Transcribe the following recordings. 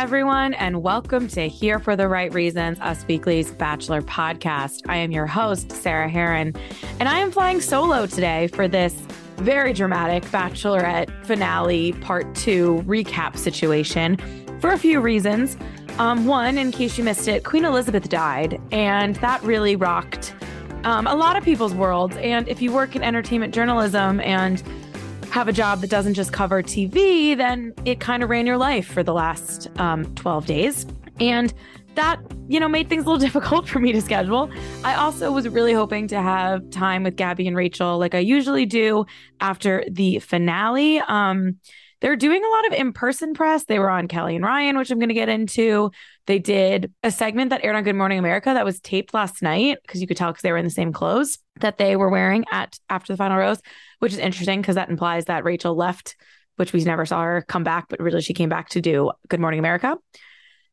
Everyone, and welcome to Here for the Right Reasons, Us Weekly's Bachelor podcast. I am your host, Sarah Hearon, and I am flying solo today for this very dramatic Bachelorette finale part two recap situation for a few reasons. Um, one, in case you missed it, Queen Elizabeth died, and that really rocked um, a lot of people's worlds. And if you work in entertainment journalism and have a job that doesn't just cover TV, then it kind of ran your life for the last um, 12 days. And that, you know, made things a little difficult for me to schedule. I also was really hoping to have time with Gabby and Rachel like I usually do after the finale. Um, they're doing a lot of in person press. They were on Kelly and Ryan, which I'm going to get into. They did a segment that aired on Good Morning America that was taped last night because you could tell because they were in the same clothes that they were wearing at after the final rose, which is interesting because that implies that Rachel left, which we never saw her come back, but really she came back to do Good Morning America.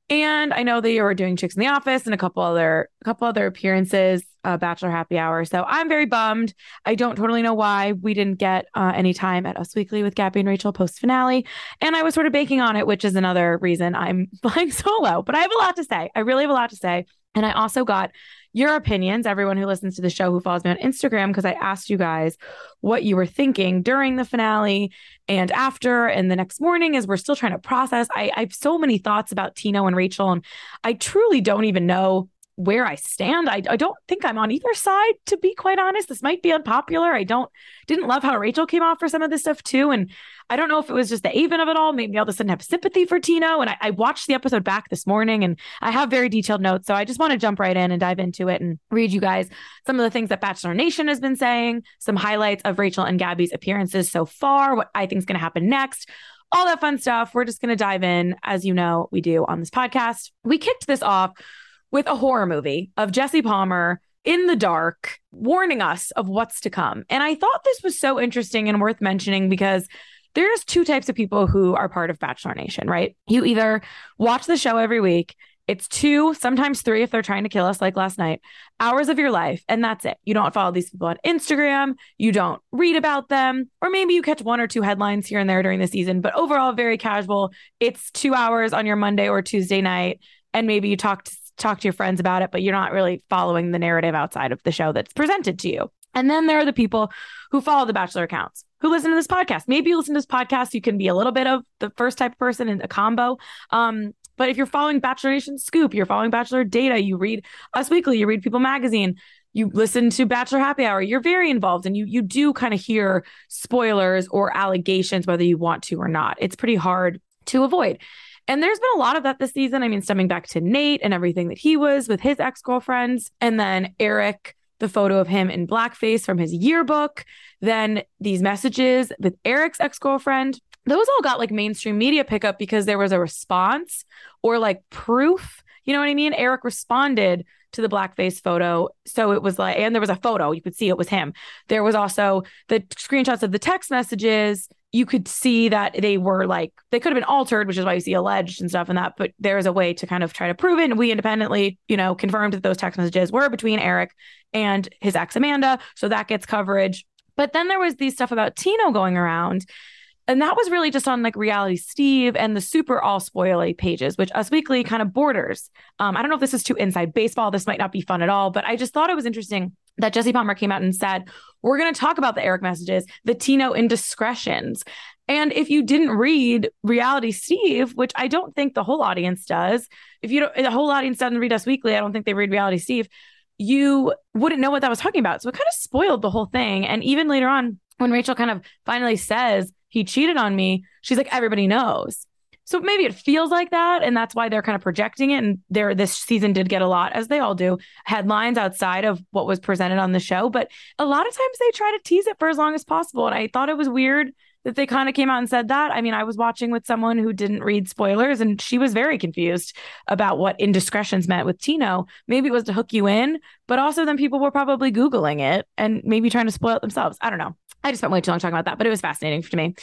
And I know they were doing Chicks in the Office and a couple other a couple other appearances, uh, Bachelor Happy Hour. So I'm very bummed. I don't totally know why we didn't get uh, any time at Us Weekly with Gabby and Rachel post finale. And I was sort of baking on it, which is another reason I'm flying solo. But I have a lot to say. I really have a lot to say. And I also got your opinions, everyone who listens to the show who follows me on Instagram, because I asked you guys what you were thinking during the finale and after and the next morning as we're still trying to process. I, I have so many thoughts about Tino and Rachel, and I truly don't even know where I stand. I, I don't think I'm on either side, to be quite honest. This might be unpopular. I don't didn't love how Rachel came off for some of this stuff too. And I don't know if it was just the Aven of it all. Maybe all of a sudden have sympathy for Tino. And I, I watched the episode back this morning and I have very detailed notes. So I just want to jump right in and dive into it and read you guys some of the things that Bachelor Nation has been saying, some highlights of Rachel and Gabby's appearances so far, what I think is going to happen next all that fun stuff. We're just going to dive in, as you know, we do on this podcast. We kicked this off with a horror movie of Jesse Palmer in the dark, warning us of what's to come. And I thought this was so interesting and worth mentioning because there's two types of people who are part of Bachelor Nation, right? You either watch the show every week, it's two, sometimes three if they're trying to kill us, like last night, hours of your life, and that's it. You don't follow these people on Instagram, you don't read about them, or maybe you catch one or two headlines here and there during the season, but overall, very casual. It's two hours on your Monday or Tuesday night, and maybe you talk to talk to your friends about it, but you're not really following the narrative outside of the show that's presented to you. And then there are the people who follow the Bachelor accounts, who listen to this podcast. Maybe you listen to this podcast, you can be a little bit of the first type of person in a combo. Um, but if you're following Bachelor Nation Scoop, you're following Bachelor Data, you read Us Weekly, you read People Magazine, you listen to Bachelor Happy Hour, you're very involved and you you do kind of hear spoilers or allegations whether you want to or not. It's pretty hard to avoid. And there's been a lot of that this season. I mean, stemming back to Nate and everything that he was with his ex girlfriends, and then Erich, the photo of him in blackface from his yearbook, then these messages with Erich's ex girlfriend. Those all got like mainstream media pickup because there was a response or like proof. You know what I mean? Erich responded to the blackface photo. So it was like, and there was a photo, you could see it was him. There was also the screenshots of the text messages you could see that they were like they could have been altered, which is why you see alleged and stuff and that. But there is a way to kind of try to prove it. And we independently, you know, confirmed that those text messages were between Erich and his ex Amanda. So that gets coverage. But then there was these stuff about Tino going around. And that was really just on like Reality Steve and the super all spoily pages, which Us Weekly kind of borders. Um, I don't know if this is too inside baseball. This might not be fun at all, but I just thought it was interesting that Jesse Palmer came out and said, we're going to talk about the Erich messages, the Tino indiscretions. And if you didn't read Reality Steve, which I don't think the whole audience does, if you don't, the whole audience doesn't read Us Weekly, I don't think they read Reality Steve, you wouldn't know what that was talking about. So it kind of spoiled the whole thing. And even later on, when Rachel kind of finally says he cheated on me, she's like, everybody knows. So maybe it feels like that, and that's why they're kind of projecting it. And there, this season did get a lot, as they all do, headlines outside of what was presented on the show. But a lot of times they try to tease it for as long as possible, and I thought it was weird that they kind of came out and said that. I mean, I was watching with someone who didn't read spoilers and she was very confused about what indiscretions meant with Tino. Maybe it was to hook you in, but also then people were probably Googling it and maybe trying to spoil it themselves. I don't know. I just spent way too long talking about that, but it was fascinating to me.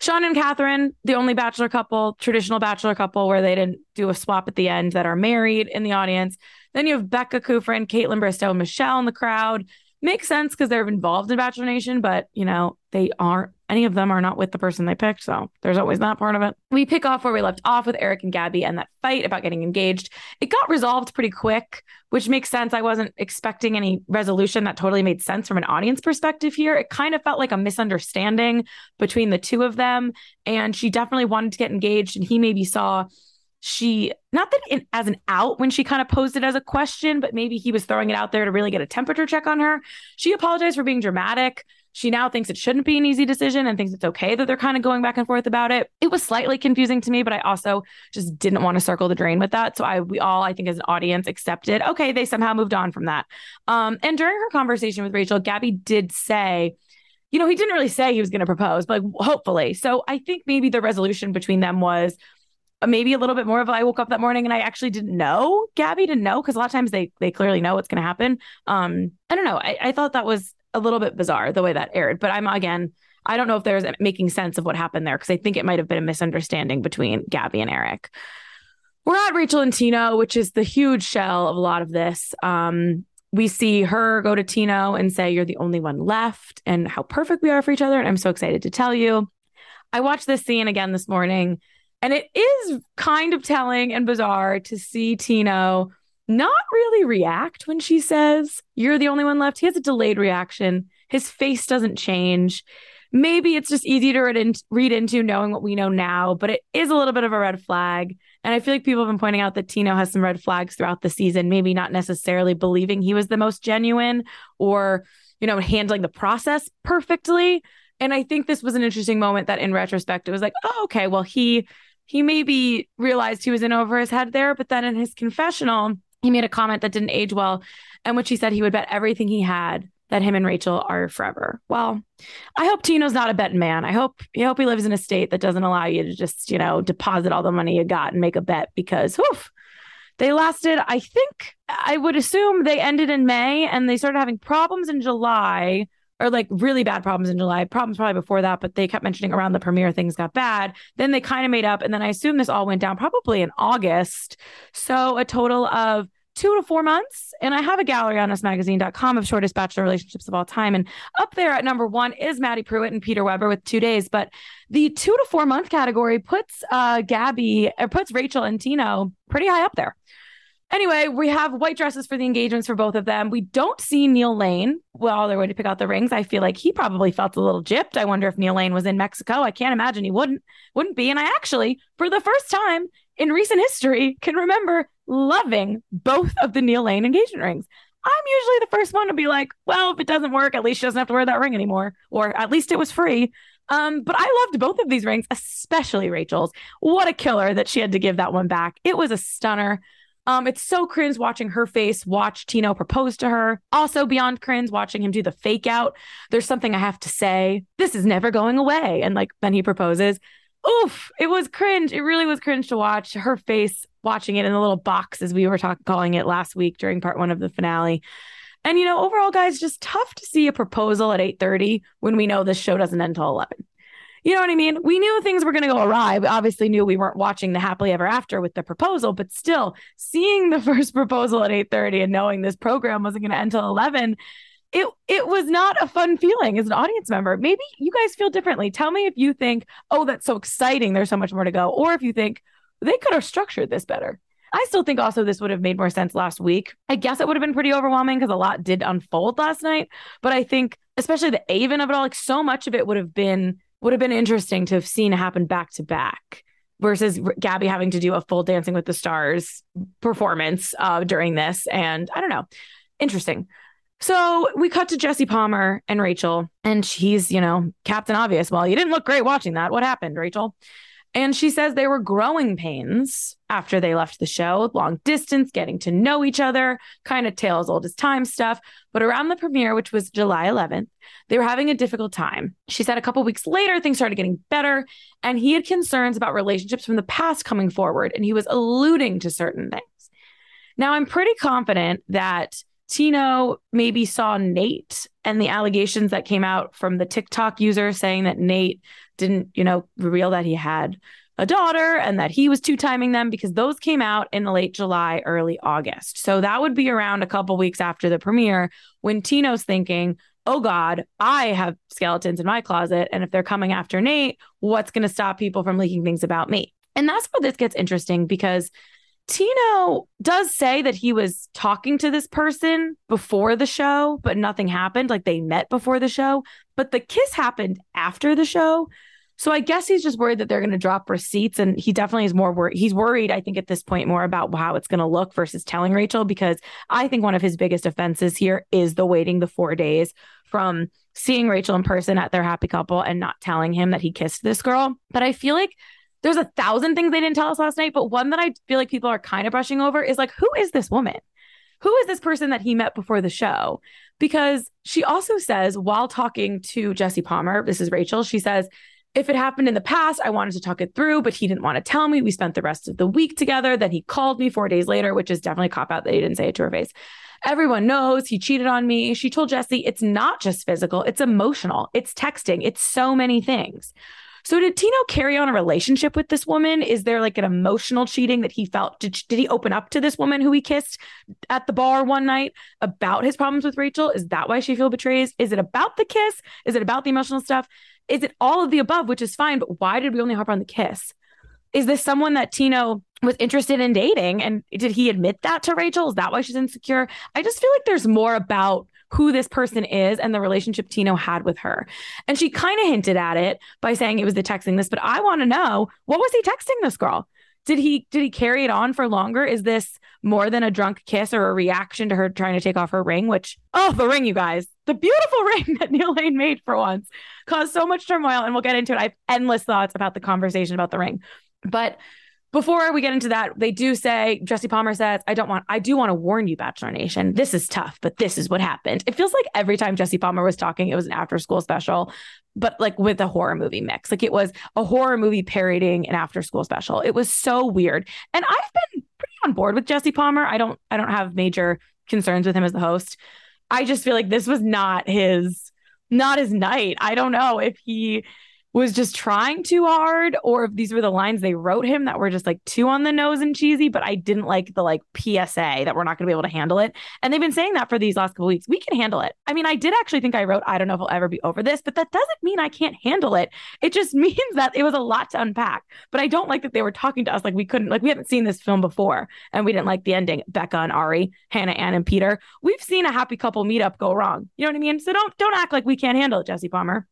Sean and Catherine, the only bachelor couple, traditional bachelor couple where they didn't do a swap at the end that are married in the audience. Then you have Becca Kufrin, Kaitlyn Bristowe, and Michelle in the crowd. Makes sense because they're involved in Bachelor Nation, but you know, they aren't any of them are not with the person they picked. So there's always that part of it. We pick off where we left off with Erich and Gabby and that fight about getting engaged. It got resolved pretty quick, which makes sense. I wasn't expecting any resolution that totally made sense from an audience perspective here. It kind of felt like a misunderstanding between the two of them. And she definitely wanted to get engaged. And he maybe saw she not that in, as an out when she kind of posed it as a question, but maybe he was throwing it out there to really get a temperature check on her. She apologized for being dramatic. She now thinks it shouldn't be an easy decision and thinks it's okay that they're kind of going back and forth about it. It was slightly confusing to me, but I also just didn't want to circle the drain with that. So I we all I think as an audience accepted, okay, they somehow moved on from that. Um, and during her conversation with Rachel, Gabby did say, you know, he didn't really say he was going to propose, but hopefully. So I think maybe the resolution between them was maybe a little bit more of I woke up that morning and I actually didn't know. Gabby didn't know because a lot of times they they clearly know what's going to happen. Um, I don't know. I, I thought that was a little bit bizarre the way that aired. But I'm again, I don't know if there's making sense of what happened there because I think it might have been a misunderstanding between Gabby and Erich. We're at Rachel and Tino, which is the huge shell of a lot of this. Um, we see her go to Tino and say, You're the only one left, and how perfect we are for each other. And I'm so excited to tell you. I watched this scene again this morning, and it is kind of telling and bizarre to see Tino not really react when she says, You're the only one left. He has a delayed reaction. His face doesn't change. Maybe it's just easy to read, in- read into knowing what we know now, but it is a little bit of a red flag. And I feel like people have been pointing out that Tino has some red flags throughout the season, maybe not necessarily believing he was the most genuine or, you know, handling the process perfectly. And I think this was an interesting moment that in retrospect, it was like, oh, okay, well, he he maybe realized he was in over his head there, but then in his confessional, he made a comment that didn't age well, in which he said he would bet everything he had that him and Rachel are forever. Well, I hope Tino's not a betting man. I hope I hope he lives in a state that doesn't allow you to just, you know, deposit all the money you got and make a bet because whew, they lasted, I think I would assume they ended in May and they started having problems in July or like really bad problems in July. Problems probably before that, but they kept mentioning around the premiere things got bad. Then they kind of made up. And then I assume this all went down probably in August. So a total of two to four months. And I have a gallery on usmagazine.com of shortest bachelor relationships of all time. And up there at number one is Madi Prewett and Peter Weber with two days. But the two to four month category puts uh, Gabby or puts Rachel and Tino pretty high up there. Anyway, we have white dresses for the engagements for both of them. We don't see Neil Lane while they're going to pick out the rings. I feel like he probably felt a little gypped. I wonder if Neil Lane was in Mexico. I can't imagine he wouldn't wouldn't be. And I actually, for the first time in recent history, can remember loving both of the Neil Lane engagement rings. I'm usually the first one to be like, well, if it doesn't work, at least she doesn't have to wear that ring anymore, or at least it was free. Um, but I loved both of these rings, especially Rachel's. What a killer that she had to give that one back. It was a stunner. Um, it's so cringe watching her face watch Tino propose to her. Also, beyond cringe, watching him do the fake out. There's something I have to say. This is never going away. And like then he proposes. Oof, it was cringe. It really was cringe to watch her face watching it in the little box as we were talking calling it last week during part one of the finale. And you know, overall, guys, just tough to see a proposal at 8:30 when we know this show doesn't end until 11. You know what I mean? We knew things were going to go awry. We obviously knew we weren't watching the happily ever after with the proposal, but still seeing the first proposal at 8:30 and knowing this program wasn't going to end until 11, it it was not a fun feeling as an audience member. Maybe you guys feel differently. Tell me if you think, "Oh, that's so exciting. There's so much more to go." Or if you think they could have structured this better. I still think also this would have made more sense last week. I guess it would have been pretty overwhelming because a lot did unfold last night, but I think especially the Aven of it all, like so much of it would have been would have been interesting to have seen happen back to back versus Gabby having to do a full Dancing with the Stars performance uh, during this. And I don't know, interesting. So we cut to Jesse Palmer and Rachel, and she's, you know, Captain Obvious. Well, you didn't look great watching that. What happened, Rachel? And she says they were growing pains after they left the show, long distance, getting to know each other, kind of tale as old as time stuff. But around the premiere, which was July 11th, they were having a difficult time. She said a couple weeks later, things started getting better, and he had concerns about relationships from the past coming forward, and he was alluding to certain things. Now, I'm pretty confident that Tino maybe saw Nate and the allegations that came out from the TikTok user saying that Nate didn't, you know, reveal that he had a daughter and that he was two timing them because those came out in the late July, early August. So that would be around a couple weeks after the premiere when Tino's thinking, oh God, I have skeletons in my closet. And if they're coming after Nate, what's going to stop people from leaking things about me? And that's where this gets interesting because Tino does say that he was talking to this person before the show, but nothing happened. Like they met before the show, but the kiss happened after the show. So I guess he's just worried that they're going to drop receipts. And he definitely is more worried. He's worried, I think, at this point, more about how it's going to look versus telling Rachel, because I think one of his biggest offenses here is the waiting the four days from seeing Rachel in person at their happy couple and not telling him that he kissed this girl. But I feel like there's a thousand things they didn't tell us last night, but one that I feel like people are kind of brushing over is like, who is this woman? Who is this person that he met before the show? Because she also says, while talking to Jesse Palmer, this is Rachel, she says, if it happened in the past, I wanted to talk it through, but he didn't want to tell me. We spent the rest of the week together. Then he called me four days later, which is definitely cop out that he didn't say it to her face. Everyone knows he cheated on me. She told Jesse it's not just physical, it's emotional, it's texting, it's so many things. So did Tino carry on a relationship with this woman? Is there like an emotional cheating that he felt? Did, did he open up to this woman who he kissed at the bar one night about his problems with Rachel? Is that why she feel betrayed? Is it about the kiss? Is it about the emotional stuff? Is it all of the above, which is fine, but why did we only harp on the kiss? Is this someone that Tino was interested in dating? And did he admit that to Rachel? Is that why she's insecure? I just feel like there's more about who this person is and the relationship Tino had with her. And she kind of hinted at it by saying it was the texting this, but I want to know what was he texting this girl? Did he did he carry it on for longer? Is this more than a drunk kiss or a reaction to her trying to take off her ring? Which oh, the ring, you guys, the beautiful ring that Neil Lane made for once caused so much turmoil, and we'll get into it. I have endless thoughts about the conversation about the ring, but before we get into that, they do say, Jesse Palmer says, I don't want, I do want to warn you, Bachelor Nation. This is tough, but this is what happened. It feels like every time Jesse Palmer was talking, it was an after school special, but like with a horror movie mix. Like it was a horror movie parodying an after school special. It was so weird. And I've been pretty on board with Jesse Palmer. I don't, I don't have major concerns with him as the host. I just feel like this was not his, not his night. I don't know if he, was just trying too hard or if these were the lines they wrote him that were just like too on the nose and cheesy but i didn't like the like psa that we're not going to be able to handle it. And they've been saying that for these last couple weeks. We can handle it. I mean i did actually think i wrote i don't know if i'll ever be over this but that doesn't mean i can't handle it. It just means that it was a lot to unpack. But i don't like that they were talking to us like we couldn't like we haven't seen this film before and we didn't like the ending. Becca and ari hannah ann and peter. We've seen a happy couple meetup go wrong. You know what i mean? So don't don't act like we can't handle it jesse palmer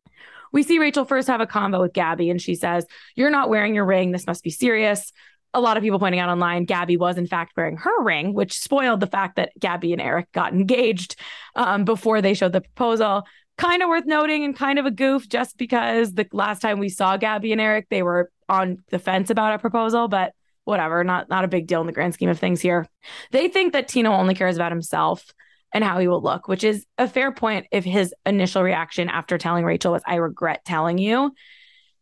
we see Rachel first have a convo with Gabby, and she says, You're not wearing your ring. This must be serious. A lot of people pointing out online, Gabby was in fact wearing her ring, which spoiled the fact that Gabby and Erich got engaged um, before they showed the proposal. Kind of worth noting and kind of a goof just because the last time we saw Gabby and Erich, they were on the fence about a proposal, but whatever, not not a big deal in the grand scheme of things here. They think that Tino only cares about himself and how he will look, which is a fair point if his initial reaction after telling Rachel was, I regret telling you.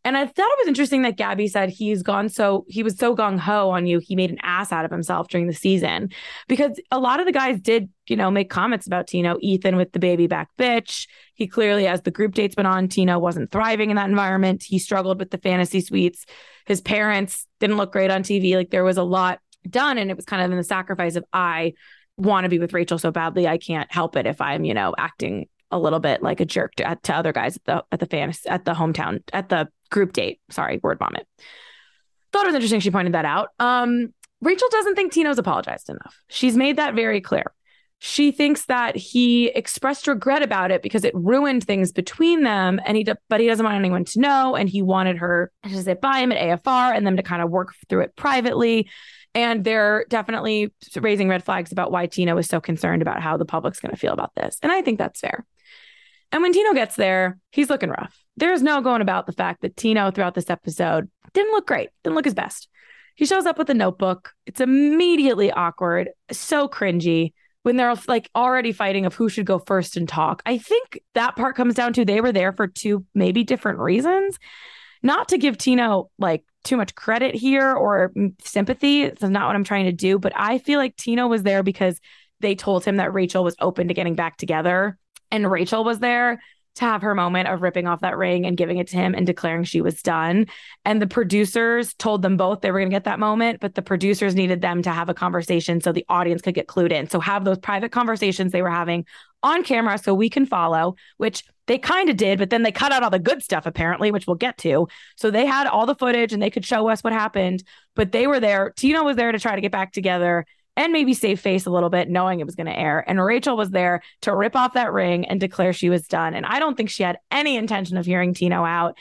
And I thought it was interesting that Gabby said he's gone so, he was so gung ho on you, he made an ass out of himself during the season. Because a lot of the guys did, you know, make comments about Tino, Ethan with the baby back bitch. He clearly, as the group dates went on, Tino wasn't thriving in that environment. He struggled with the fantasy suites. His parents didn't look great on TV. Like there was a lot done. And it was kind of in the sacrifice of I want to be with Rachel so badly, I can't help it if I'm, you know, acting a little bit like a jerk to, to other guys at the at the fantasy at the hometown at the group date. Sorry, word vomit. Thought it was interesting she pointed that out. Um, Rachel doesn't think Tino's apologized enough. She's made that very clear. she thinks that he expressed regret about it because it ruined things between them and he but he doesn't want anyone to know and he wanted her to sit by him at AFR and them to kind of work through it privately and they're definitely raising red flags about why Tino is so concerned about how the public's going to feel about this and I think that's fair. And when Tino gets there, he's looking rough. There's no going about the fact that Tino throughout this episode didn't look great, didn't look his best. He shows up with a notebook. It's immediately awkward, so cringy when they're like already fighting of who should go first and talk. I think that part comes down to they were there for two maybe different reasons. Not to give Tino like too much credit here or sympathy. It's not what I'm trying to do, but I feel like Tino was there because they told him that Rachel was open to getting back together and Rachel was there to have her moment of ripping off that ring and giving it to him and declaring she was done. And the producers told them both they were going to get that moment, but the producers needed them to have a conversation so the audience could get clued in. So have those private conversations they were having on camera so we can follow, which they kind of did, but then they cut out all the good stuff apparently, which we'll get to. So they had all the footage and they could show us what happened, but they were there. Tino was there to try to get back together and maybe save face a little bit, knowing it was going to air. And Rachel was there to rip off that ring and declare she was done. And I don't think she had any intention of hearing Tino out.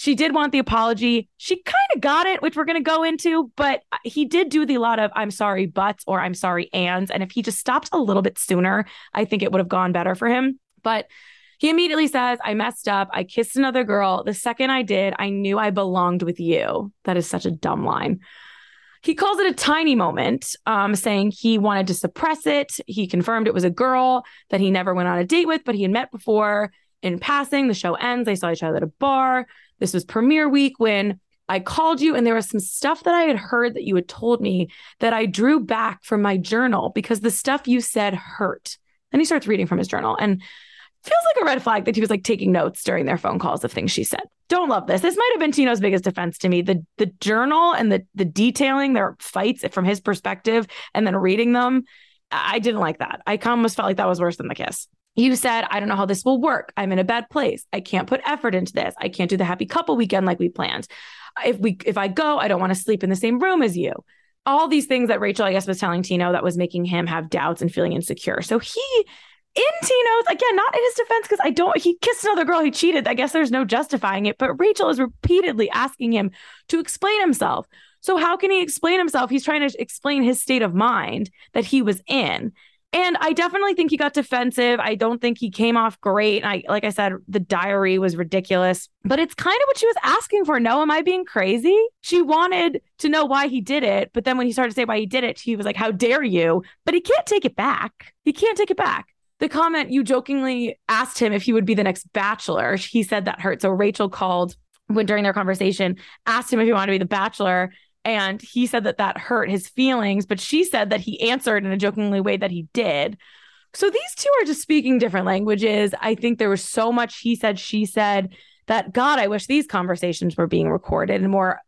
She did want the apology. She kind of got it, which we're going to go into, but he did do the lot of I'm sorry, buts or I'm sorry, ands. And if he just stopped a little bit sooner, I think it would have gone better for him. But he immediately says, I messed up. I kissed another girl. The second I did, I knew I belonged with you. That is such a dumb line. He calls it a tiny moment, um, saying he wanted to suppress it. He confirmed it was a girl that he never went on a date with, but he had met before. In passing, the show ends. They saw each other at a bar. This was premiere week when I called you, and there was some stuff that I had heard that you had told me that I drew back from my journal because the stuff you said hurt. And he starts reading from his journal and feels like a red flag that he was like taking notes during their phone calls of things she said don't love this. This might have been Tino's biggest defense to me. The the journal and the the detailing their fights from his perspective and then reading them. I didn't like that. I almost felt like that was worse than the kiss. You said, I don't know how this will work. I'm in a bad place. I can't put effort into this. I can't do the happy couple weekend like we planned. If we if I go, I don't want to sleep in the same room as you. All these things that Rachel, I guess, was telling Tino that was making him have doubts and feeling insecure. So he in Tino's again, not in his defense, because I don't he kissed another girl, he cheated. I guess there's no justifying it, but Rachel is repeatedly asking him to explain himself. So how can he explain himself? He's trying to explain his state of mind that he was in. And I definitely think he got defensive. I don't think he came off great. I like I said, the diary was ridiculous, but it's kind of what she was asking for. No, am I being crazy? She wanted to know why he did it, but then when he started to say why he did it, he was like, "How dare you?" But he can't take it back. He can't take it back the comment you jokingly asked him if he would be the next bachelor. He said that hurt. So Rachel called when during their conversation, asked him if he wanted to be the bachelor. And he said that that hurt his feelings, but she said that he answered in a jokingly way that he did. So these two are just speaking different languages. I think there was so much he said, she said that God, I wish these conversations were being recorded and more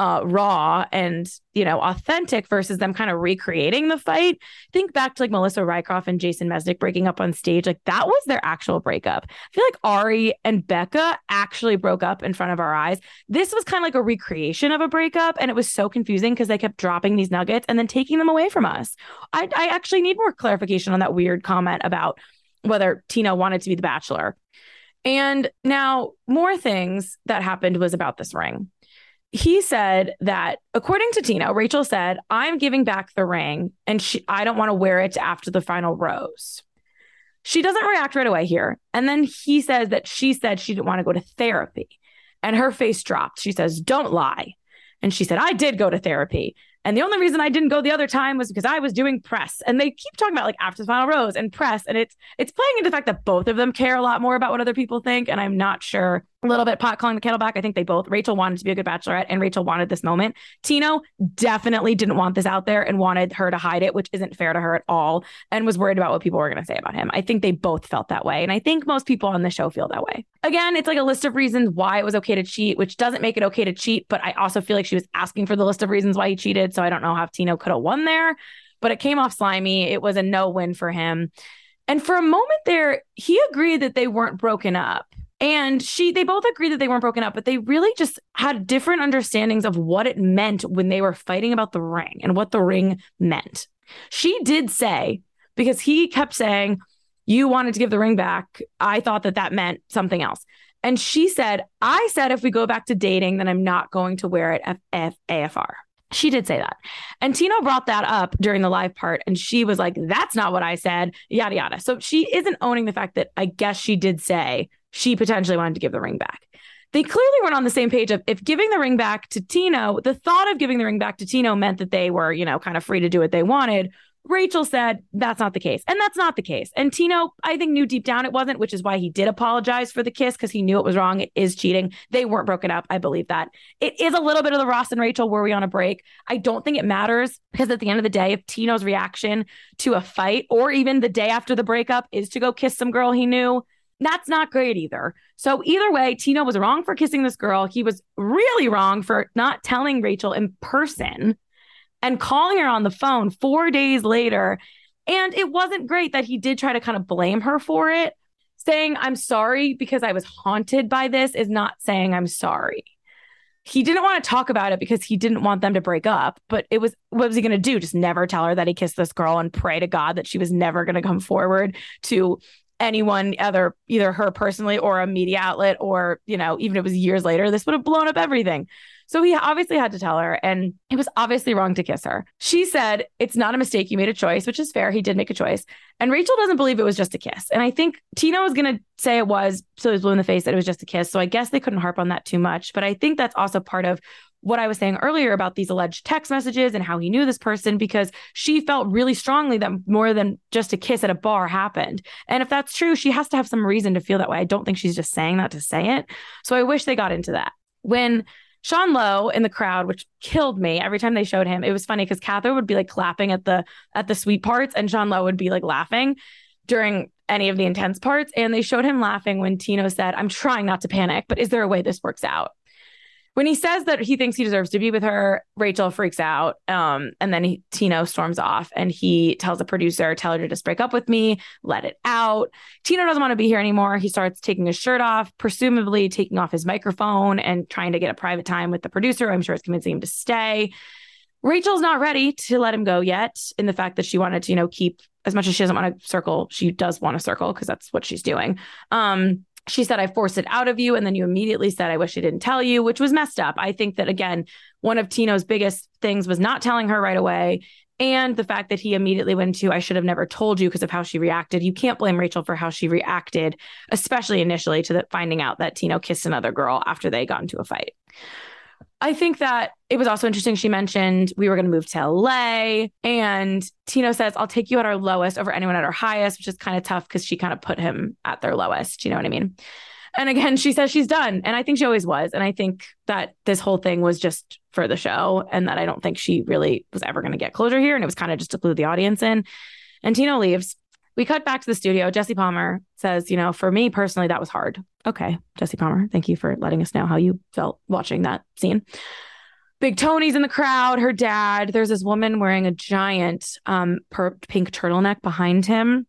uh, raw and you know authentic versus them kind of recreating the fight. Think back to like Melissa Rycroft and Jason Mesnick breaking up on stage. Like that was their actual breakup. I feel like Arie and Becca actually broke up in front of our eyes. This was kind of like a recreation of a breakup, and it was so confusing because they kept dropping these nuggets and then taking them away from us. I, I actually need more clarification on that weird comment about whether Tino wanted to be the bachelor. And now, more things that happened was about this ring he said that according to Tino, Rachel said, I'm giving back the ring and she, I don't want to wear it after the final rose. She doesn't react right away here. And then he says that she said she didn't want to go to therapy. And her face dropped. She says, Don't lie. And she said, I did go to therapy. And the only reason I didn't go the other time was because I was doing press. And they keep talking about like after the final rose and press. And it's it's playing into the fact that both of them care a lot more about what other people think. And I'm not sure a little bit pot calling the kettle back. I think they both Rachel wanted to be a good bachelorette and Rachel wanted this moment. Tino definitely didn't want this out there and wanted her to hide it, which isn't fair to her at all, and was worried about what people were going to say about him. I think they both felt that way. And I think most people on the show feel that way. Again, it's like a list of reasons why it was okay to cheat, which doesn't make it okay to cheat, but I also feel like she was asking for the list of reasons why he cheated. So I don't know how Tino could have won there, but it came off slimy. It was a no win for him. And for a moment there, he agreed that they weren't broken up. And she, they both agreed that they weren't broken up, but they really just had different understandings of what it meant when they were fighting about the ring and what the ring meant. She did say because he kept saying, You wanted to give the ring back. I thought that that meant something else. And she said, I said, if we go back to dating, then I'm not going to wear it at AFR. She did say that. And Tino brought that up during the live part. And she was like, that's not what I said, yada, yada. So she isn't owning the fact that I guess she did say she potentially wanted to give the ring back. They clearly weren't on the same page of if giving the ring back to Tino, the thought of giving the ring back to Tino meant that they were, you know, kind of free to do what they wanted, Rachel said that's not the case. And that's not the case. And Tino, I think, knew deep down it wasn't, which is why he did apologize for the kiss because he knew it was wrong. It is cheating. They weren't broken up. I believe that. It is a little bit of the Ross and Rachel, were we on a break? I don't think it matters because at the end of the day, if Tino's reaction to a fight or even the day after the breakup is to go kiss some girl he knew, that's not great either. So either way, Tino was wrong for kissing this girl. He was really wrong for not telling Rachel in person and calling her on the phone four days later. And it wasn't great that he did try to kind of blame her for it. Saying, I'm sorry because I was haunted by this is not saying I'm sorry. He didn't want to talk about it because he didn't want them to break up. But it was, what was he going to do? Just never tell her that he kissed this girl and pray to God that she was never going to come forward to anyone other either her personally or a media outlet or you know even if it was years later this would have blown up everything so he obviously had to tell her, and it was obviously wrong to kiss her. She said, It's not a mistake. You made a choice, which is fair. He did make a choice. And Rachel doesn't believe it was just a kiss. And I think tino was going to say it was, so it was blue in the face that it was just a kiss. So I guess they couldn't harp on that too much. But I think that's also part of what I was saying earlier about these alleged text messages and how he knew this person because she felt really strongly that more than just a kiss at a bar happened. And if that's true, she has to have some reason to feel that way. I don't think she's just saying that to say it. So I wish they got into that. When Sean Lowe in the crowd, which killed me every time they showed him. It was funny because Catherine would be like clapping at the at the sweet parts, and Sean Lowe would be like laughing during any of the intense parts. And they showed him laughing when Tino said, "I'm trying not to panic, but is there a way this works out?" When he says that he thinks he deserves to be with her, Rachel freaks out. Um, and then he, Tino storms off and he tells the producer, tell her to just break up with me, let it out. Tino doesn't want to be here anymore. He starts taking his shirt off, presumably taking off his microphone and trying to get a private time with the producer. I'm sure it's convincing him to stay. Rachel's not ready to let him go yet in the fact that she wanted to, you know, keep as much as she doesn't want to circle, she does want to circle because that's what she's doing. Um, she said, I forced it out of you. And then you immediately said, I wish I didn't tell you, which was messed up. I think that, again, one of Tino's biggest things was not telling her right away. And the fact that he immediately went to, I should have never told you because of how she reacted. You can't blame Rachel for how she reacted, especially initially to the, finding out that Tino kissed another girl after they got into a fight. I think that it was also interesting. She mentioned we were going to move to LA, and Tino says, I'll take you at our lowest over anyone at our highest, which is kind of tough because she kind of put him at their lowest. You know what I mean? And again, she says she's done. And I think she always was. And I think that this whole thing was just for the show, and that I don't think she really was ever going to get closure here. And it was kind of just to clue the audience in. And Tino leaves. We cut back to the studio. Jesse Palmer says, you know, for me personally, that was hard. Okay, Jesse Palmer, thank you for letting us know how you felt watching that scene. Big Tony's in the crowd, her dad. There's this woman wearing a giant um, pink turtleneck behind him.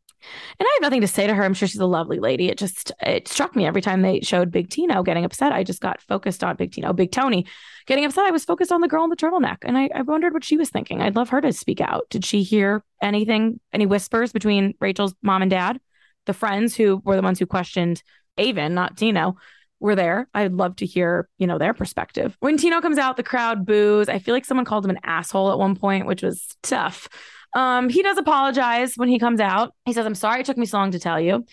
And I have nothing to say to her. I'm sure she's a lovely lady. It just it struck me every time they showed Big Tino getting upset. I just got focused on Big Tino, oh, Big Tony getting upset. I was focused on the girl in the turtleneck, and I, I wondered what she was thinking. I'd love her to speak out. Did she hear anything, any whispers between Rachel's mom and dad, the friends who were the ones who questioned Aven, not Tino? Were there. I'd love to hear, you know, their perspective. When Tino comes out, the crowd boos. I feel like someone called him an asshole at one point, which was tough. Um, he does apologize when he comes out. He says, I'm sorry it took me so long to tell you.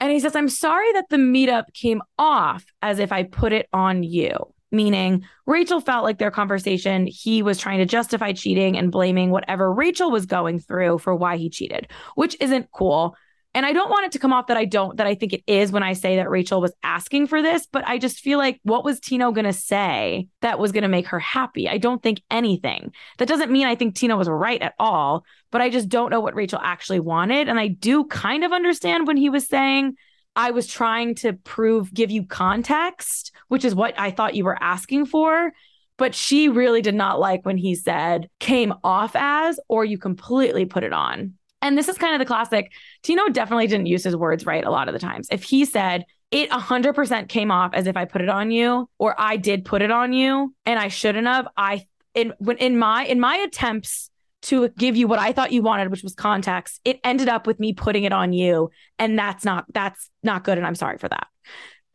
And he says, I'm sorry that the meetup came off as if I put it on you. Meaning, Rachel felt like their conversation, he was trying to justify cheating and blaming whatever Rachel was going through for why he cheated, which isn't cool. And I don't want it to come off that I don't, that I think it is when I say that Rachel was asking for this, but I just feel like what was Tino going to say that was going to make her happy? I don't think anything. That doesn't mean I think Tino was right at all, but I just don't know what Rachel actually wanted. And I do kind of understand when he was saying, I was trying to prove, give you context, which is what I thought you were asking for. But she really did not like when he said came off as, or you completely put it on. And this is kind of the classic. Tino definitely didn't use his words right a lot of the times. If he said, it 100% came off as if I put it on you or I did put it on you and I shouldn't have, I in when in my in my attempts to give you what I thought you wanted, which was context, it ended up with me putting it on you. And that's not that's not good. And I'm sorry for that.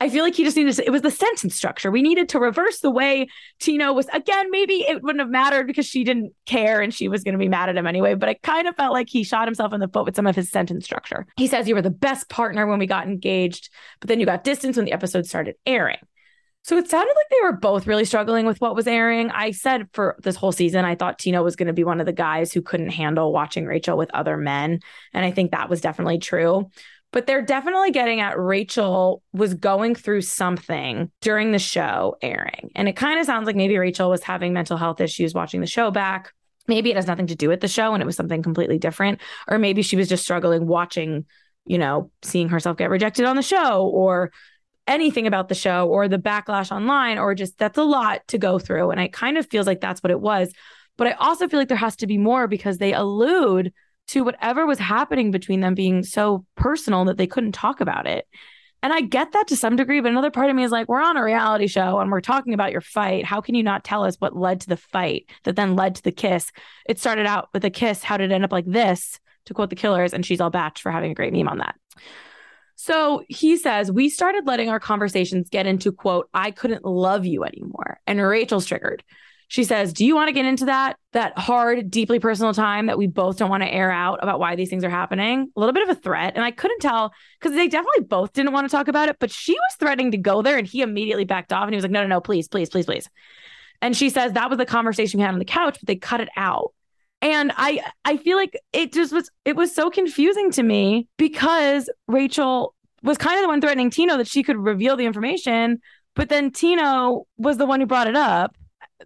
I feel like he just needed to, it was the sentence structure. We needed to reverse the way Tino was. Again, maybe it wouldn't have mattered because she didn't care and she was going to be mad at him anyway. But I kind of felt like he shot himself in the foot with some of his sentence structure. He says, You were the best partner when we got engaged, but then you got distance when the episode started airing. So it sounded like they were both really struggling with what was airing. I said for this whole season, I thought Tino was going to be one of the guys who couldn't handle watching Rachel with other men. And I think that was definitely true but they're definitely getting at Rachel was going through something during the show airing. And it kind of sounds like maybe Rachel was having mental health issues watching the show back. Maybe it has nothing to do with the show and it was something completely different. Or maybe she was just struggling watching, you know, seeing herself get rejected on the show or anything about the show or the backlash online or just that's a lot to go through. And it kind of feels like that's what it was. But I also feel like there has to be more because they allude to whatever was happening between them being so personal that they couldn't talk about it. And I get that to some degree, but another part of me is like, we're on a reality show and we're talking about your fight. How can you not tell us what led to the fight that then led to the kiss? It started out with a kiss. How did it end up like this? To quote the killers, and she's all batched for having a great meme on that. So he says, We started letting our conversations get into, quote, I couldn't love you anymore. And Rachel's triggered. She says, Do you want to get into that? That hard, deeply personal time that we both don't want to air out about why these things are happening? A little bit of a threat. And I couldn't tell because they definitely both didn't want to talk about it, but she was threatening to go there and he immediately backed off and he was like, No, no, no, please, please, please, please. And she says that was the conversation we had on the couch, but they cut it out. And I I feel like it just was it was so confusing to me because Rachel was kind of the one threatening Tino that she could reveal the information, but then Tino was the one who brought it up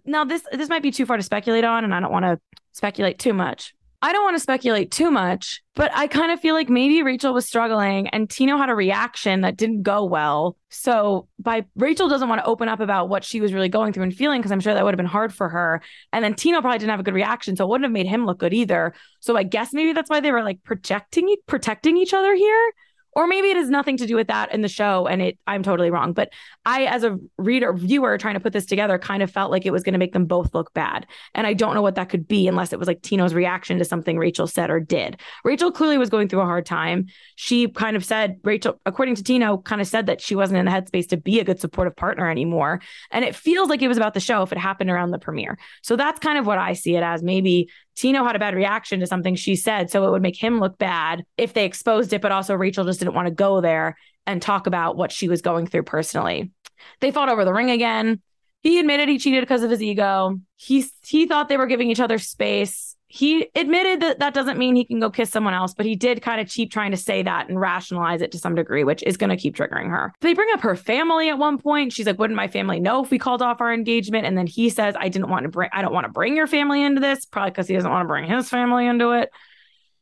now this this might be too far to speculate on, and I don't want to speculate too much. I don't want to speculate too much, but I kind of feel like maybe Rachel was struggling and Tino had a reaction that didn't go well. So by Rachel doesn't want to open up about what she was really going through and feeling because I'm sure that would have been hard for her. And then Tino probably didn't have a good reaction, so it wouldn't have made him look good either. So I guess maybe that's why they were like projecting protecting each other here or maybe it has nothing to do with that in the show and it I'm totally wrong. But I, as a reader, viewer trying to put this together, kind of felt like it was going to make them both look bad. And I don't know what that could be unless it was like Tino's reaction to something Rachel said or did. Rachel clearly was going through a hard time. She kind of said, Rachel, according to Tino, kind of said that she wasn't in the headspace to be a good supportive partner anymore. And it feels like it was about the show if it happened around the premiere. So that's kind of what I see it as. Maybe Tino had a bad reaction to something she said. So it would make him look bad if they exposed it, but also Rachel just didn't want to go there and talk about what she was going through personally. They fought over the ring again. He admitted he cheated because of his ego. He he thought they were giving each other space he admitted that that doesn't mean he can go kiss someone else, but he did kind of keep trying to say that and rationalize it to some degree, which is going to keep triggering her. They bring up her family at one point. She's like, "Wouldn't my family know if we called off our engagement?" And then he says, "I didn't want to bring. I don't want to bring your family into this, probably because he doesn't want to bring his family into it."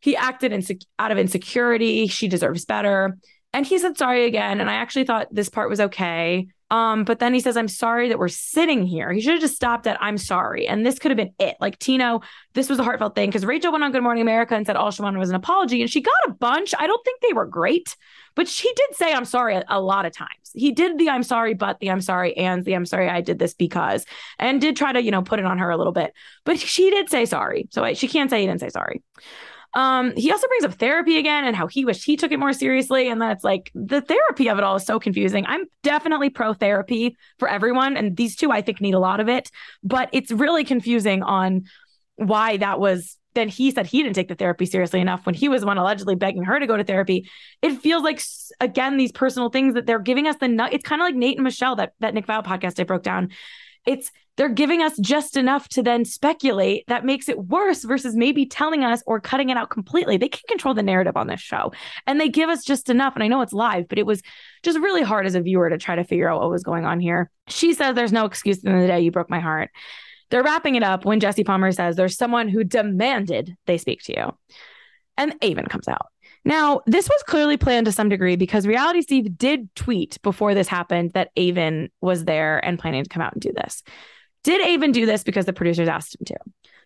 He acted in, out of insecurity. She deserves better. And he said sorry again. And I actually thought this part was okay. Um, but then he says, I'm sorry that we're sitting here. He should have just stopped at I'm sorry. And this could have been it. Like Tino, this was a heartfelt thing because Rachel went on Good Morning America and said all she wanted was an apology. And she got a bunch. I don't think they were great, but she did say I'm sorry a, a lot of times. He did the I'm sorry, but the I'm sorry and the I'm sorry I did this because and did try to, you know, put it on her a little bit. But she did say sorry. So I, she can't say he didn't say sorry. Um, he also brings up therapy again and how he wished he took it more seriously. And then it's like the therapy of it all is so confusing. I'm definitely pro therapy for everyone. And these two, I think, need a lot of it. But it's really confusing on why that was. Then he said he didn't take the therapy seriously enough when he was one allegedly begging her to go to therapy. It feels like again these personal things that they're giving us the nut. It's kind of like Nate and Michelle that that Nick Viall podcast I broke down. It's they're giving us just enough to then speculate that makes it worse versus maybe telling us or cutting it out completely. They can control the narrative on this show and they give us just enough. And I know it's live, but it was just really hard as a viewer to try to figure out what was going on here. She says there's no excuse in the day you broke my heart. They're wrapping it up when Jesse Palmer says there's someone who demanded they speak to you. And Aven comes out. Now, this was clearly planned to some degree because Reality Steve did tweet before this happened that Aven was there and planning to come out and do this. Did Aven do this because the producers asked him to?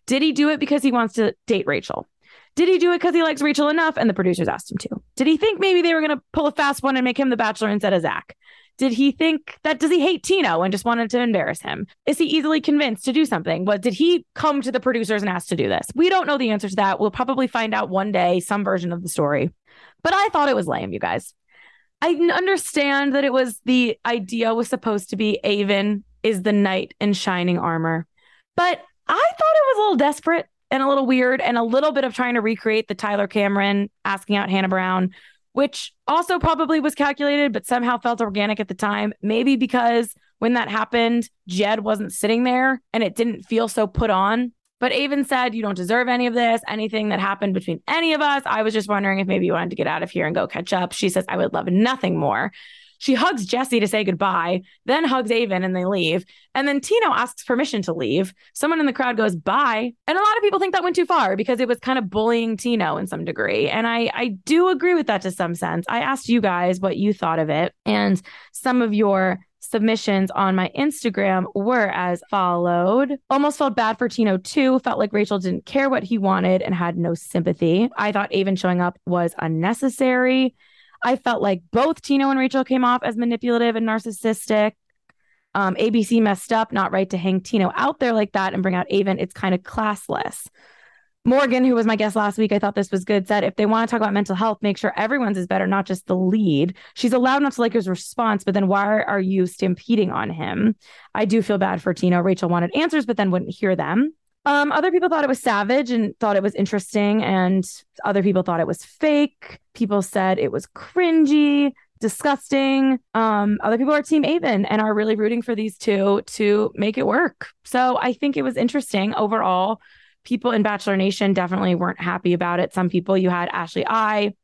Did he do it because he wants to date Rachel? Did he do it because he likes Rachel enough and the producers asked him to? Did he think maybe they were going to pull a fast one and make him the bachelor instead of Zach? Did he think that does he hate Tino and just wanted to embarrass him? Is he easily convinced to do something? What did he come to the producers and ask to do this? We don't know the answer to that. We'll probably find out one day some version of the story. But I thought it was lame, you guys. I understand that it was the idea was supposed to be Aven is the knight in shining armor. But I thought it was a little desperate and a little weird and a little bit of trying to recreate the Tyler Cameron asking out Hannah Brown, which also probably was calculated, but somehow felt organic at the time. Maybe because when that happened, Jed wasn't sitting there and it didn't feel so put on. But Aven said, You don't deserve any of this, anything that happened between any of us. I was just wondering if maybe you wanted to get out of here and go catch up. She says, I would love nothing more. She hugs Jesse to say goodbye, then hugs Aven and they leave. And then Tino asks permission to leave. Someone in the crowd goes, bye. And a lot of people think that went too far because it was kind of bullying Tino in some degree. And I, I do agree with that to some sense. I asked you guys what you thought of it. And some of your submissions on my Instagram were as followed. Almost felt bad for Tino too. Felt like Rachel didn't care what he wanted and had no sympathy. I thought Aven showing up was unnecessary. I felt like both Tino and Rachel came off as manipulative and narcissistic. Um, ABC messed up, not right to hang Tino out there like that and bring out Aven. It's kind of classless. Morgan, who was my guest last week, I thought this was good, said if they want to talk about mental health, make sure everyone's is better, not just the lead. She's allowed not to like his response, but then why are you stampeding on him? I do feel bad for Tino. Rachel wanted answers, but then wouldn't hear them. Um, other people thought it was savage and thought it was interesting, and other people thought it was fake. People said it was cringy, disgusting. Um, other people are Team Aven and are really rooting for these two to make it work. So I think it was interesting overall. People in Bachelor Nation definitely weren't happy about it. Some people, you had Ashley I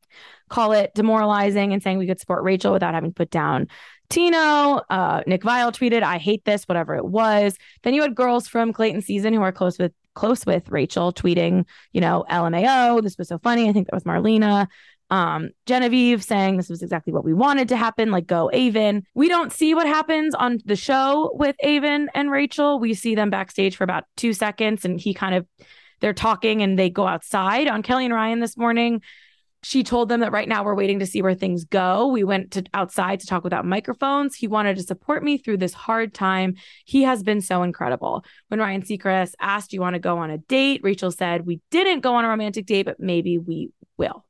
call it demoralizing and saying we could support Rachel without having put down Tino, uh, Nick Viall tweeted, I hate this, whatever it was. Then you had girls from Clayton season who are close with close with Rachel tweeting, you know, LMAO, this was so funny. I think that was Marlena. Um, Genevieve saying this was exactly what we wanted to happen, like go Aven. We don't see what happens on the show with Aven and Rachel. We see them backstage for about two seconds and he kind of they're talking and they go outside on Kelly and Ryan this morning she told them that right now we're waiting to see where things go. We went to outside to talk without microphones. He wanted to support me through this hard time. He has been so incredible. When Ryan Seacrest asked, "Do you want to go on a date?" Rachel said, "We didn't go on a romantic date, but maybe we will."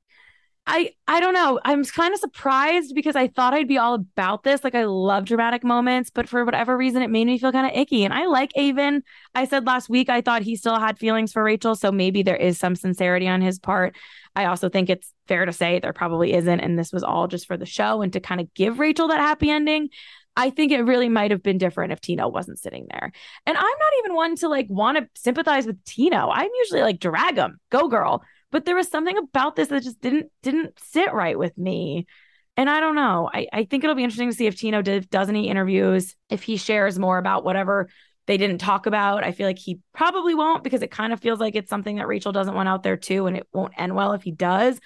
I I don't know. I'm kind of surprised because I thought I'd be all about this. Like I love dramatic moments, but for whatever reason, it made me feel kind of icky. And I like Aven. I said last week I thought he still had feelings for Rachel, so maybe there is some sincerity on his part. I also think it's fair to say there probably isn't, and this was all just for the show and to kind of give Rachel that happy ending. I think it really might have been different if Tino wasn't sitting there. And I'm not even one to like want to sympathize with Tino. I'm usually like drag him, go girl but there was something about this that just didn't didn't sit right with me. And i don't know. I, I think it'll be interesting to see if tino did, does any interviews if he shares more about whatever they didn't talk about. I feel like he probably won't because it kind of feels like it's something that rachel doesn't want out there too and it won't end well if he does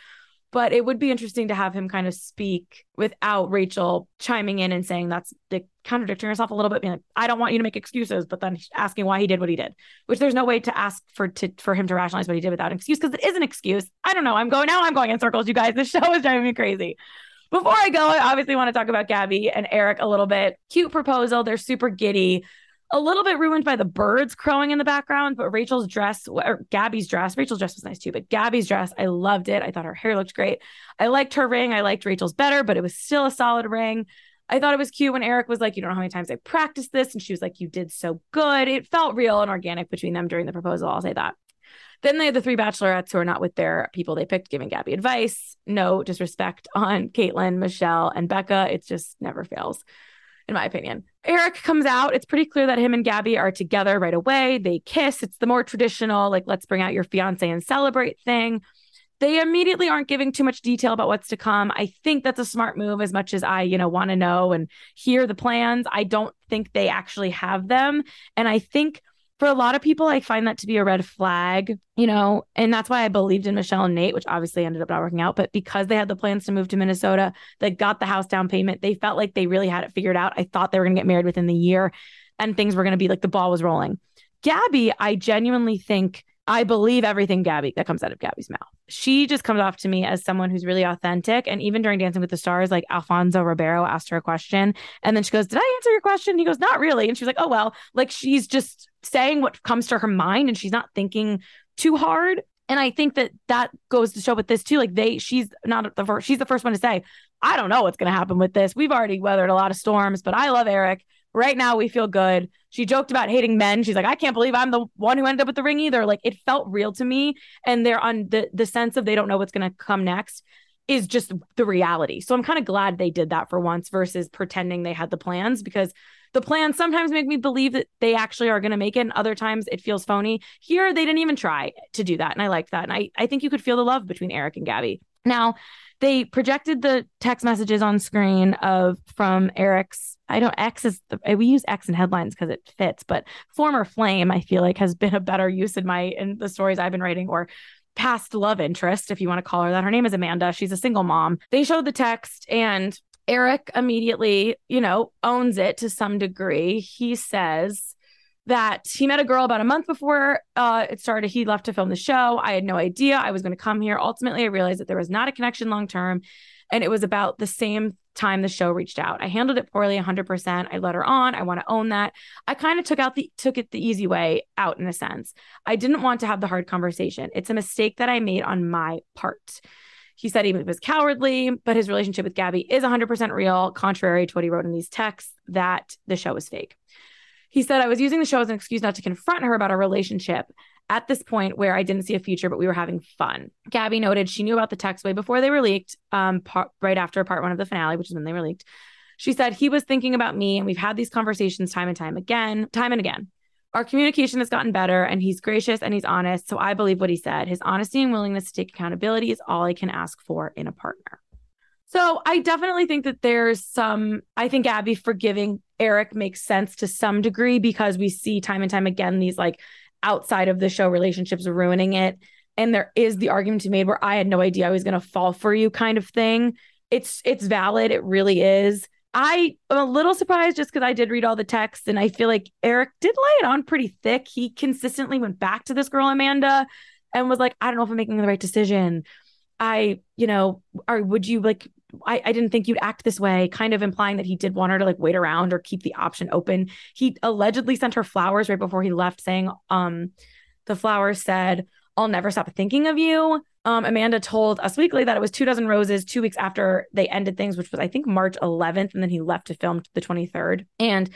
but it would be interesting to have him kind of speak without Rachel chiming in and saying that's contradicting herself a little bit, being like, I don't want you to make excuses, but then asking why he did what he did, which there's no way to ask for to for him to rationalize what he did without an excuse because it is an excuse. I don't know. I'm going now. I'm going in circles, you guys. This show is driving me crazy. Before I go, I obviously want to talk about Gabby and Erich a little bit. Cute proposal. They're super giddy a little bit ruined by the birds crowing in the background, but Rachel's dress or Gabby's dress, Rachel's dress was nice too, but Gabby's dress, I loved it. I thought her hair looked great. I liked her ring. I liked Rachel's better, but it was still a solid ring. I thought it was cute when Erich was like, You don't know how many times I practiced this. And she was like, You did so good. It felt real and organic between them during the proposal. I'll say that. Then they had the three bachelorettes who are not with their people they picked giving Gabby advice. No disrespect on Kaitlyn, Michelle, and Becca. It just never fails in my opinion. Erich comes out. It's pretty clear that him and Gabby are together right away. They kiss. It's the more traditional, like, let's bring out your fiance and celebrate thing. They immediately aren't giving too much detail about what's to come. I think that's a smart move as much as I, you know, want to know and hear the plans. I don't think they actually have them. And I think for a lot of people, I find that to be a red flag, you know, and that's why I believed in Michelle and Nate, which obviously ended up not working out. But because they had the plans to move to Minnesota, they got the house down payment, they felt like they really had it figured out. I thought they were going to get married within the year and things were going to be like the ball was rolling. Gabby, I genuinely think I believe everything Gabby that comes out of Gabby's mouth. She just comes off to me as someone who's really authentic. And even during Dancing with the Stars, like Alfonso Ribeiro asked her a question. And then she goes, Did I answer your question? He goes, Not really. And she's like, Oh, well, like she's just saying what comes to her mind and she's not thinking too hard. And I think that that goes to show with this too. Like they, she's not the first, she's the first one to say, I don't know what's going to happen with this. We've already weathered a lot of storms, but I love Erich. Right now, we feel good. She joked about hating men. She's like, I can't believe I'm the one who ended up with the ring either. Like it felt real to me. And they're on the the sense of they don't know what's to come next is just the reality. So I'm kind of glad they did that for once versus pretending they had the plans because the plans sometimes make me believe that they actually are going to make it and other times it feels phony. Here they didn't even try to do that and I liked that. And I I think you could feel the love between Erich and Gabby. Now, they projected the text messages on screen of from Erich's. I don't X is the, we use X in headlines because it fits, but former flame I feel like has been a better use in my in the stories I've been writing or past love interest if you want to call her that. Her name is Amanda. She's a single mom. They showed the text and Erich immediately, you know, owns it to some degree. He says that he met a girl about a month before uh, it started. He left to film the show. I had no idea I was going to come here. Ultimately, I realized that there was not a connection long term. And it was about the same time the show reached out. I handled it poorly 100%. I let her on. I want to own that. I kind of took out the took it the easy way out in a sense. I didn't want to have the hard conversation. It's a mistake that I made on my part. He said he was cowardly, but his relationship with Gabby is 100% real, contrary to what he wrote in these texts that the show was fake. He said, I was using the show as an excuse not to confront her about our relationship at this point where I didn't see a future, but we were having fun. Gabby noted she knew about the text way before they were leaked, um, part, right after part one of the finale, which is when they were leaked. She said, he was thinking about me, and we've had these conversations time and time again, time and again. Our communication has gotten better, and he's gracious and he's honest. So I believe what he said. His honesty and willingness to take accountability is all I can ask for in a partner. So I definitely think that there's some, I think Gabby forgiving Erich makes sense to some degree because we see time and time again these like outside of the show relationships ruining it. And there is the argument to made where I had no idea I was going to fall for you kind of thing. It's it's valid. It really is. I am a little surprised just because I did read all the texts and I feel like Erich did lay it on pretty thick. He consistently went back to this girl, Amanda, and was like, I don't know if I'm making the right decision. I, you know, or would you like I, I didn't think you'd act this way, kind of implying that he did want her to like wait around or keep the option open. He allegedly sent her flowers right before he left, saying, um, the flowers said, I'll never stop thinking of you. Um, Amanda told Us Weekly that it was two dozen roses two weeks after they ended things, which was, I think, March 11th. And then he left to film the 23rd. And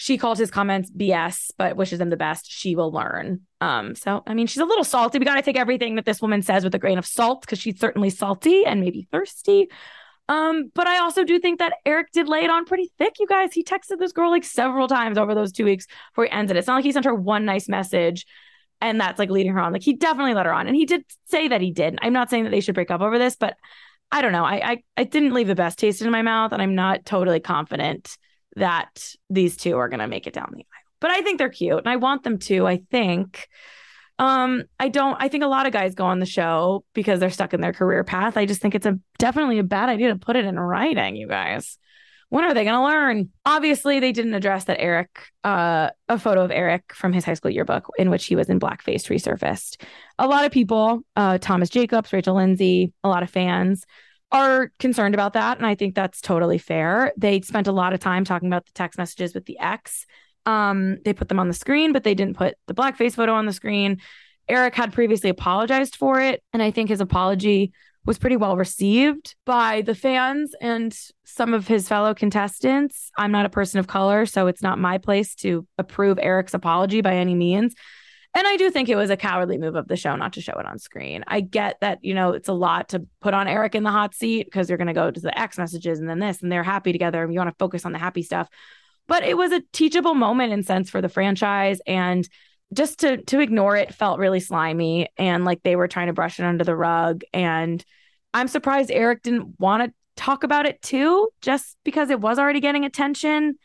she called his comments BS, but wishes him the best. She will learn. Um, so I mean, she's a little salty. We got to take everything that this woman says with a grain of salt because she's certainly salty and maybe thirsty. Um, but I also do think that Erich did lay it on pretty thick, you guys. He texted this girl like several times over those two weeks before he ended it. It's not like he sent her one nice message and that's like leading her on. Like he definitely let her on. And he did say that he did. I'm not saying that they should break up over this, but I don't know. I I, I didn't leave the best taste in my mouth, and I'm not totally confident that these two are gonna make it down the aisle. But I think they're cute and I want them to. I think. Um, I don't. I think a lot of guys go on the show because they're stuck in their career path. I just think it's a definitely a bad idea to put it in writing. You guys, when are they going to learn? Obviously, they didn't address that Erich, uh, a photo of Erich from his high school yearbook in which he was in blackface resurfaced. A lot of people, uh, Thomas Jacobs, Rachel Lindsay, a lot of fans are concerned about that, and I think that's totally fair. They spent a lot of time talking about the text messages with the ex um, they put them on the screen, but they didn't put the blackface photo on the screen. Erich had previously apologized for it, and I think his apology was pretty well received by the fans and some of his fellow contestants. I'm not a person of color, so it's not my place to approve Erich's apology by any means. And I do think it was a cowardly move of the show not to show it on screen. I get that, you know, it's a lot to put on Erich in the hot seat because you're going to go to the X messages and then this, and they're happy together and you want to focus on the happy stuff but it was a teachable moment in sense for the franchise and just to to ignore it felt really slimy and like they were trying to brush it under the rug and i'm surprised erich didn't want to talk about it too just because it was already getting attention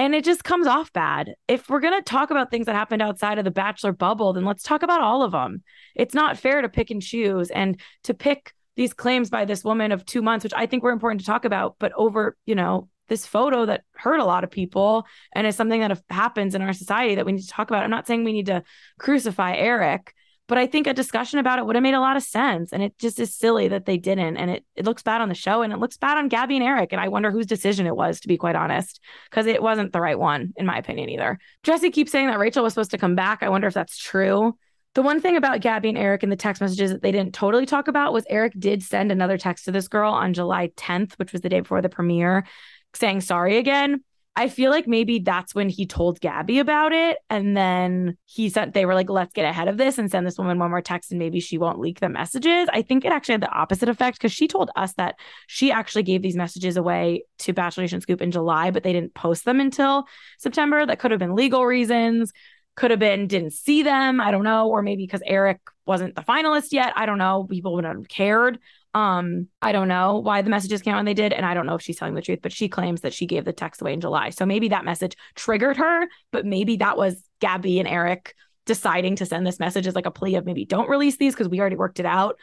and it just comes off bad. If we're going to talk about things that happened outside of the bachelor bubble then let's talk about all of them it's not fair to pick and choose and to pick these claims by this woman of 2 months which i think were important to talk about but over you know this photo that hurt a lot of people and is something that happens in our society that we need to talk about. I'm not saying we need to crucify Erich, But I think a discussion about it would have made a lot of sense. And it just is silly that they didn't. And it, it looks bad on the show and it looks bad on Gabby and Erich. And I wonder whose decision it was, to be quite honest, because it wasn't the right one, in my opinion, either. Jesse keeps saying that Rachel was supposed to come back. I wonder if that's true. The one thing about Gabby and Erich in the text messages that they didn't totally talk about was Erich did send another text to this girl on July 10th, which was the day before the premiere, saying sorry again. I feel like maybe that's when he told Gabby about it. And then he sent, they were like, let's get ahead of this and send this woman one more text and maybe she won't leak the messages. I think it actually had the opposite effect because she told us that she actually gave these messages away to Bachelor Nation Scoop in July, but they didn't post them until September. That could have been legal reasons, could have been didn't see them. I don't know. Or maybe because Erich wasn't the finalist yet. I don't know. People wouldn't have cared. Um, I don't know why the messages came out when they did, and I don't know if she's telling the truth, but she claims that she gave the text away in July. So maybe that message triggered her, but maybe that was Gabby and Erich deciding to send this message as like a plea of maybe don't release these because we already worked it out.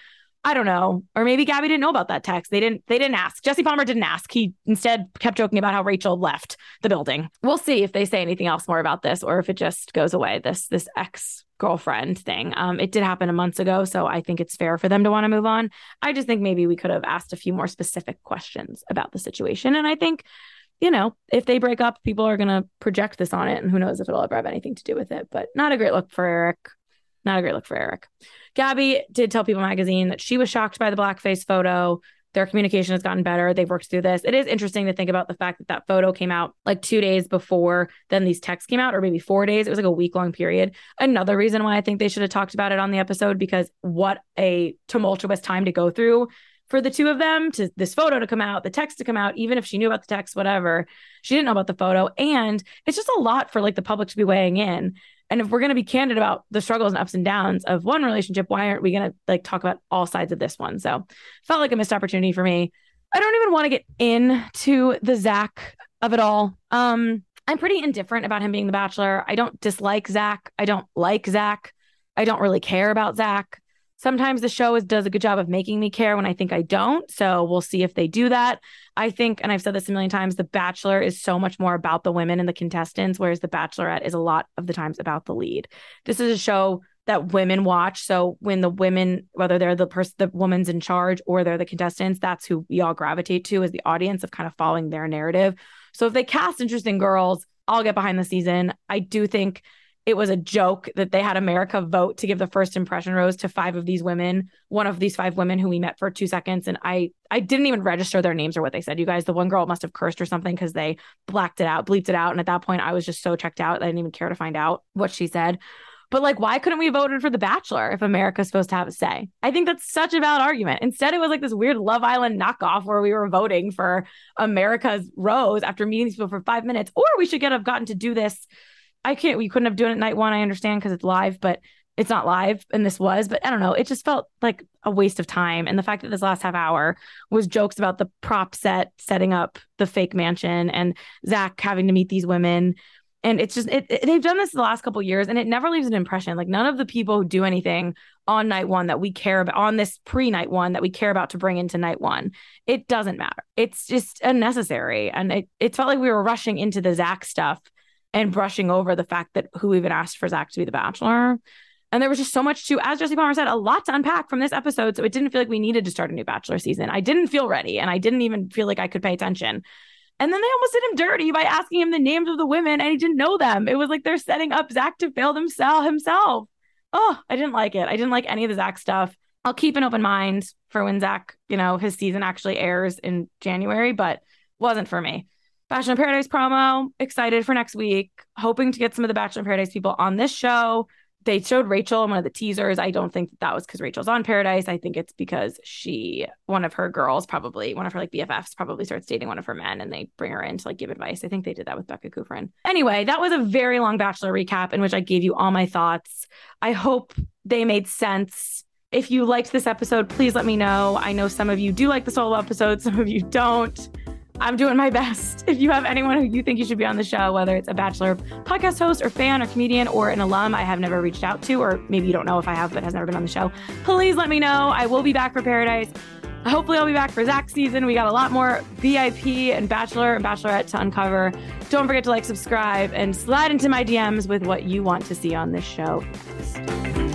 I don't know. Or maybe Gabby didn't know about that text. They didn't they didn't ask. Jesse Palmer didn't ask. He instead kept joking about how Rachel left the building. We'll see if they say anything else more about this or if it just goes away. This this ex girlfriend thing. Um, it did happen a month ago, so I think it's fair for them to want to move on. I just think maybe we could have asked a few more specific questions about the situation. And I think, you know, if they break up, people are gonna project this on it, and who knows if it'll ever have anything to do with it. But not a great look for Erich. Not a great look for Erich. Gabby did tell People Magazine that she was shocked by the blackface photo. Their communication has gotten better. They've worked through this. It is interesting to think about the fact that that photo came out like two days before then these texts came out, or maybe four days. It was like a week long period. Another reason why I think they should have talked about it on the episode because what a tumultuous time to go through for the two of them to this photo to come out, the text to come out, even if she knew about the text, whatever, she didn't know about the photo. And it's just a lot for like the public to be weighing in. And if we're going to be candid about the struggles and ups and downs of one relationship, why aren't we going to like talk about all sides of this one? So felt like a missed opportunity for me. I don't even want to get into the Zach of it all. Um, I'm pretty indifferent about him being the bachelor. I don't dislike Zach. I don't like Zach. I don't really care about Zach. Sometimes the show is, does a good job of making me care when I think I don't. So we'll see if they do that. I think, and I've said this a million times, The Bachelor is so much more about the women and the contestants, whereas The Bachelorette is a lot of the times about the lead. This is a show that women watch. So when the women, whether they're the person, the woman's in charge or they're the contestants, that's who we all gravitate to as the audience of kind of following their narrative. So if they cast interesting girls, I'll get behind the season. I do think it was a joke that they had America vote to give the first impression rose to five of these women, one of these five women who we met for two seconds. And I I didn't even register their names or what they said. You guys, the one girl must have cursed or something because they blacked it out, bleeped it out. And at that point, I was just so checked out I didn't even care to find out what she said. But like, why couldn't we voted for The Bachelor if America's supposed to have a say? I think that's such a valid argument. Instead, it was like this weird Love Island knockoff where we were voting for America's Rose after meeting these people for five minutes. Or we should get have gotten to do this I can't. We couldn't have done it night one. I understand because it's live, but it's not live, and this was. But I don't know. It just felt like a waste of time. And the fact that this last half hour was jokes about the prop set setting up the fake mansion and Zach having to meet these women. And it's just it, it, they've done this the last couple years, and it never leaves an impression. Like none of the people who do anything on night one that we care about on this pre night one that we care about to bring into night one, it doesn't matter. It's just unnecessary, and it it felt like we were rushing into the Zach stuff and brushing over the fact that who even asked for Zach to be the bachelor. And there was just so much to, as Jesse Palmer said, a lot to unpack from this episode. So it didn't feel like we needed to start a new bachelor season. I didn't feel ready and I didn't even feel like I could pay attention. And then they almost did him dirty by asking him the names of the women and he didn't know them. It was like they're setting up Zach to fail themselves himself. Oh, I didn't like it. I didn't like any of the Zach stuff. I'll keep an open mind for when Zach, you know, his season actually airs in January, but wasn't for me. Bachelor in Paradise promo. Excited for next week. Hoping to get some of the Bachelor in Paradise people on this show. They showed Rachel in one of the teasers. I don't think that, that was because Rachel's on Paradise. I think it's because she, one of her girls, probably one of her like BFFs, probably starts dating one of her men, and they bring her in to like give advice. I think they did that with Becca Kufrin. Anyway, that was a very long Bachelor recap in which I gave you all my thoughts. I hope they made sense. If you liked this episode, please let me know. I know some of you do like the solo episodes, some of you don't. I'm doing my best. If you have anyone who you think you should be on the show, whether it's a Bachelor podcast host or fan or comedian or an alum I have never reached out to, or maybe you don't know if I have but has never been on the show, please let me know. I will be back for Paradise. Hopefully, I'll be back for Zach season. We got a lot more BIP and Bachelor and Bachelorette to uncover. Don't forget to like, subscribe, and slide into my DMs with what you want to see on this show next.